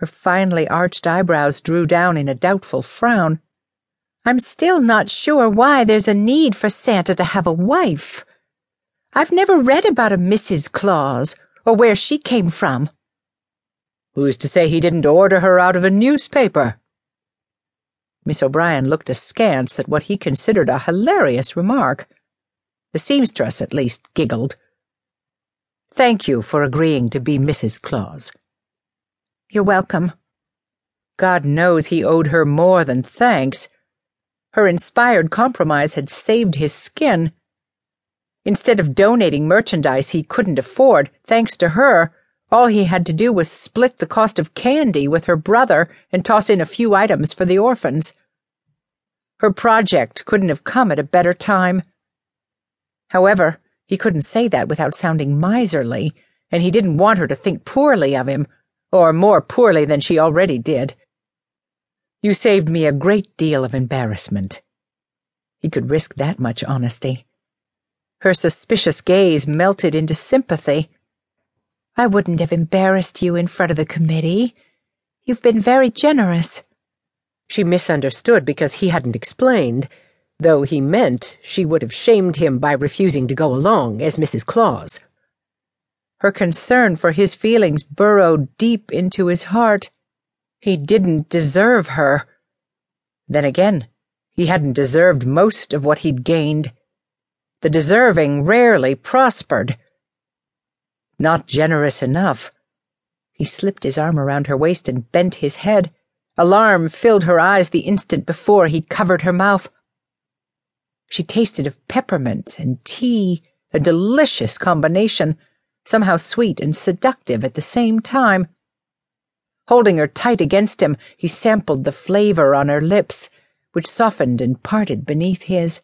Her finely arched eyebrows drew down in a doubtful frown. I'm still not sure why there's a need for Santa to have a wife. I've never read about a Mrs. Claus, or where she came from. Who's to say he didn't order her out of a newspaper? Miss O'Brien looked askance at what he considered a hilarious remark. The seamstress, at least, giggled. Thank you for agreeing to be Mrs. Claus. You're welcome. God knows he owed her more than thanks. Her inspired compromise had saved his skin. Instead of donating merchandise he couldn't afford, thanks to her, all he had to do was split the cost of candy with her brother and toss in a few items for the orphans. Her project couldn't have come at a better time. However, he couldn't say that without sounding miserly, and he didn't want her to think poorly of him or more poorly than she already did. You saved me a great deal of embarrassment. He could risk that much honesty. Her suspicious gaze melted into sympathy. I wouldn't have embarrassed you in front of the committee. You've been very generous. She misunderstood because he hadn't explained, though he meant she would have shamed him by refusing to go along as Mrs. Claus. Her concern for his feelings burrowed deep into his heart. He didn't deserve her. Then again, he hadn't deserved most of what he'd gained. The deserving rarely prospered. Not generous enough. He slipped his arm around her waist and bent his head. Alarm filled her eyes the instant before he covered her mouth. She tasted of peppermint and tea, a delicious combination somehow sweet and seductive at the same time. Holding her tight against him, he sampled the flavor on her lips, which softened and parted beneath his.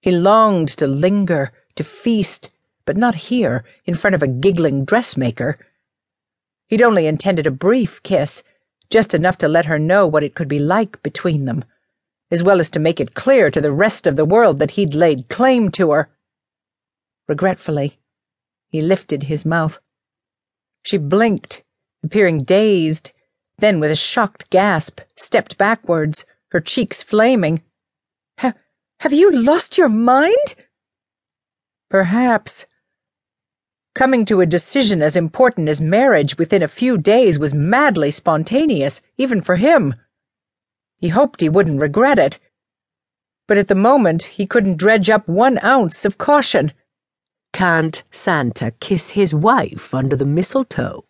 He longed to linger, to feast, but not here, in front of a giggling dressmaker. He'd only intended a brief kiss, just enough to let her know what it could be like between them, as well as to make it clear to the rest of the world that he'd laid claim to her. Regretfully, he lifted his mouth. She blinked, appearing dazed, then with a shocked gasp, stepped backwards, her cheeks flaming. Have, you lost your mind? Perhaps. Coming to a decision as important as marriage within a few days was madly spontaneous, even for him. He hoped he wouldn't regret it. But at the moment, he couldn't dredge up one ounce of caution. Can't Santa kiss his wife under the mistletoe?